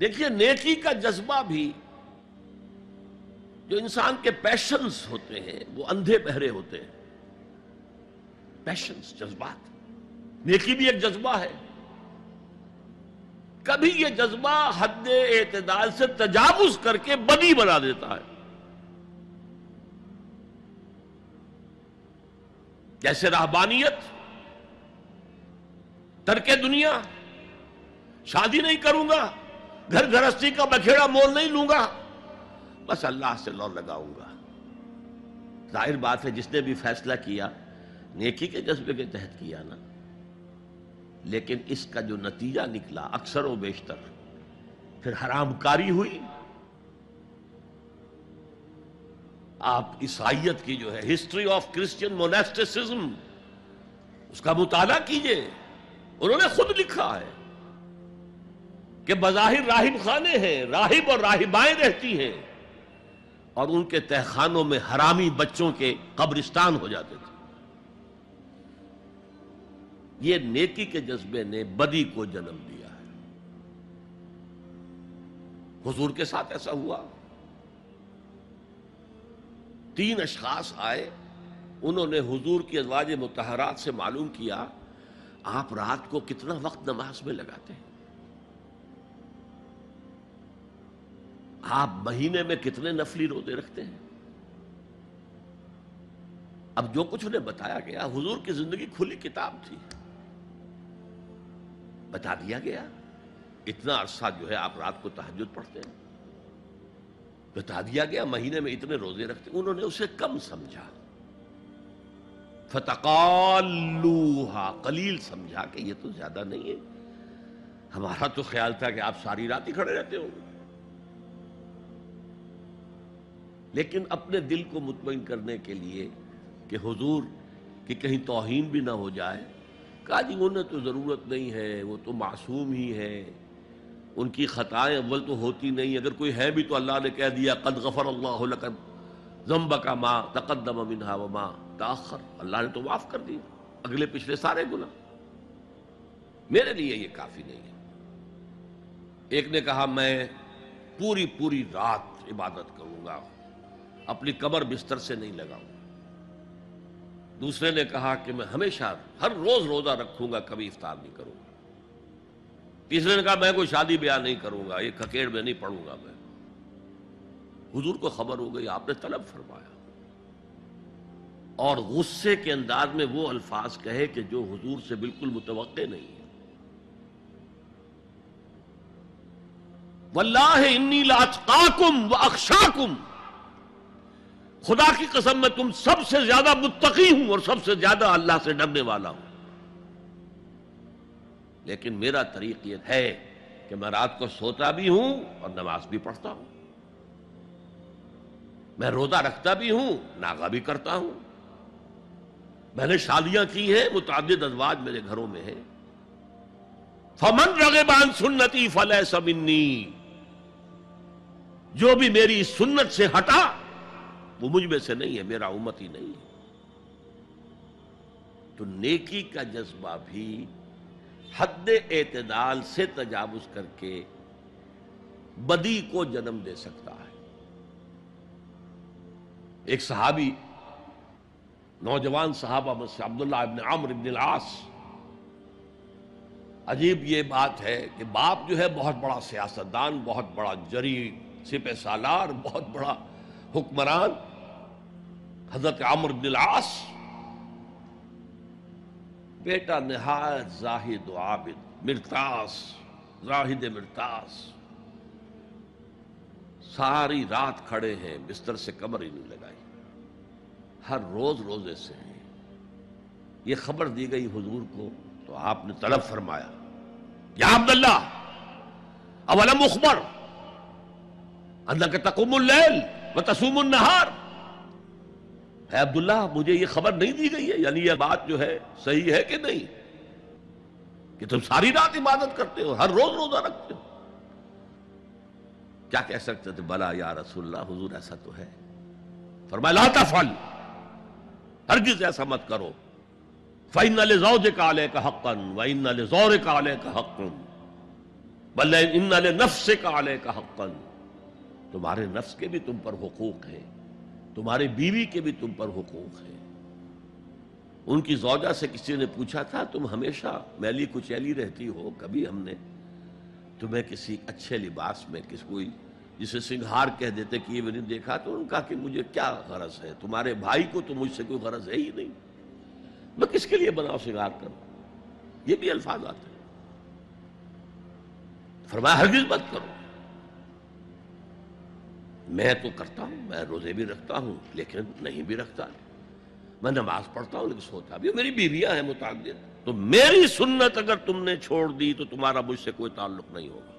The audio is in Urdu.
دیکھیے نیکی کا جذبہ بھی جو انسان کے پیشنز ہوتے ہیں، وہ اندھے بہرے ہوتے ہیں۔ پیشنز جذبات۔ نیکی بھی ایک جذبہ ہے۔ کبھی یہ جذبہ حد اعتدال سے تجاوز کر کے بدی بنا دیتا ہے۔ جیسے رہبانیت، ترک دنیا، شادی نہیں کروں گا۔ گھر گھرستی کا بکھیڑا مول نہیں لوں گا۔ بس اللہ سے لو لگاؤں گا۔ ظاہر بات ہے، جس نے بھی فیصلہ کیا، نیکی کے جذبے کے تحت کیا نا۔ لیکن اس کا جو نتیجہ نکلا، اکثر و بیشتر پھر حرام کاری ہوئی۔ آپ عیسائیت کی جو ہے ہسٹری آف کرسچن مونیسٹسزم اس کا مطالعہ کیجیے۔ انہوں نے خود لکھا ہے۔ کہ بظاہر راہب خانے ہیں، راہب اور راہبائیں رہتی ہیں۔ اور ان کے تہخانوں میں حرامی بچوں کے قبرستان ہو جاتے تھے۔ یہ نیکی کے جذبے نے بدی کو جنم دیا ہے۔ حضور کے ساتھ ایسا ہوا۔ تین اشخاص آئے۔ انہوں نے حضور کی ازواج متحرات سے معلوم کیا، آپ رات کو کتنا وقت نماز میں لگاتے ہیں؟ آپ مہینے میں کتنے نفلی روزے رکھتے ہیں؟ اب جو کچھ انہیں بتایا گیا، حضور کی زندگی کھلی کتاب تھی۔ بتا دیا گیا۔ اتنا عرصہ جو ہے آپ رات کو تحجد پڑھتے ہیں۔ بتا دیا گیا مہینے میں اتنے روزے رکھتے انہوں نے اسے کم سمجھا۔ فتقالوہا قلیل سمجھا کہ یہ تو زیادہ نہیں ہے۔ ہمارا تو خیال تھا کہ آپ ساری رات ہی کھڑے رہتے ہوں لیکن اپنے دل کو مطمئن کرنے کے لیے کہ حضور کی کہیں توہین بھی نہ ہو جائے۔ کہا جی انہیں تو ضرورت نہیں ہے، وہ تو معصوم ہی ہے ان کی خطائیں اول تو ہوتی نہیں، اگر کوئی ہے بھی تو اللہ نے کہہ دیا، قد غفر اللہ لکن ذنب کا ماں تقدم منہا و ماں تاخر اللہ نے تو معاف کر دی۔ اگلے پچھلے سارے گناہ۔ میرے لیے یہ کافی نہیں ہے۔ ایک نے کہا، میں پوری پوری رات عبادت کروں گا۔ اپنی کمر بستر سے نہیں لگاؤں۔ دوسرے نے کہا کہ میں ہمیشہ ہر روز روزہ رکھوں گا، کبھی افطار نہیں کروں گا۔ تیسرے نے کہا میں کوئی شادی بیاہ نہیں کروں گا، یہ ککیڑ میں نہیں پڑھوں گا میں۔ حضور کو خبر ہو گئی، آپ نے طلب فرمایا۔ اور غصے کے انداز میں وہ الفاظ کہے کہ جو حضور سے بالکل متوقع نہیں ہے۔ واللہ انی لاتقاکم و خدا کی قسم میں تم سب سے زیادہ متقی ہوں اور سب سے زیادہ اللہ سے ڈرنے والا ہوں۔ لیکن میرا طریق یہ ہے کہ میں رات کو سوتا بھی ہوں اور نماز بھی پڑھتا ہوں۔ میں روزہ رکھتا بھی ہوں ناغا بھی کرتا ہوں۔ میں نے شادیاں کی ہیں، متعدد ازواج میرے گھروں میں ہیں۔ فمن رغبان سنتی فلح سمنی جو بھی میری سنت سے ہٹا وہ مجھ میں سے نہیں ہے، میرا امت ہی نہیں ہے۔ تو نیکی کا جذبہ بھی حد اعتدال سے تجاوز کر کے بدی کو جنم دے سکتا ہے۔ ایک صحابی، نوجوان صحابہ میں سے عبداللہ ابن عمر ابن العاص۔ عجیب یہ بات ہے کہ باپ جو ہے بہت بڑا سیاستدان، بہت بڑا جری، سپہ سالار، بہت بڑا حکمران حضرت عمر بن العاص۔ بیٹا نہایت زاہد و عابد مرتاس زاہد مرتاس ساری رات کھڑے ہیں، بستر سے کمر ہی نہیں لگائی۔ ہر روز روزے سے یہ خبر دی گئی حضور کو تو آپ نے طلب فرمایا، یا عبداللہ، اولم اخبر؟ اللہ کے تقم اللیل و تسوم النہار۔ ہے عبداللہ، مجھے یہ خبر نہیں دی گئی ہے یعنی یہ بات جو ہے، صحیح ہے کہ نہیں؟ کہ تم ساری رات عبادت کرتے ہو، ہر روز روزہ رکھتے ہو۔ کیا کہہ سکتے تھے؟ بلا یا رسول اللہ، حضور ایسا تو ہے۔ فرمایا، لا تفعل، ہرگز ایسا مت کرو۔ فَإِنَّ لِزَوْجِكَ عَلَيْكَ حَقًّا وَإِنَّ لِزَوْرِكَ عَلَيْكَ حَقًّا بلے ان نفس کا علیہ کا حقن تمہارے نفس کے بھی تم پر حقوق ہیں۔ تمہارے بیوی کے بھی تم پر حقوق ہیں۔ ان کی زوجہ سے کسی نے پوچھا تھا، تم ہمیشہ میلی کچیلی رہتی ہو؟ کبھی ہم نے تمہیں کسی اچھے لباس میں کس کوئی جسے سنگھار کہہ دیتے کہ یہ میں نے دیکھا تو ان کا کہ مجھے کیا غرض ہے؟ تمہارے بھائی کو تو مجھ سے کوئی غرض ہے ہی نہیں۔ میں کس کے لیے بناؤ سنگھار کروں؟ یہ بھی الفاظ آتے ہیں۔ فرمایا ہرگز مت کرو۔ میں تو کرتا ہوں، میں روزے بھی رکھتا ہوں، لیکن نہیں بھی رکھتا۔ میں نماز پڑھتا ہوں، لیکن سوتا بھی میری بیویاں ہیں متعدد، تو میری سنت اگر تم نے چھوڑ دی تو تمہارا مجھ سے کوئی تعلق نہیں ہوگا۔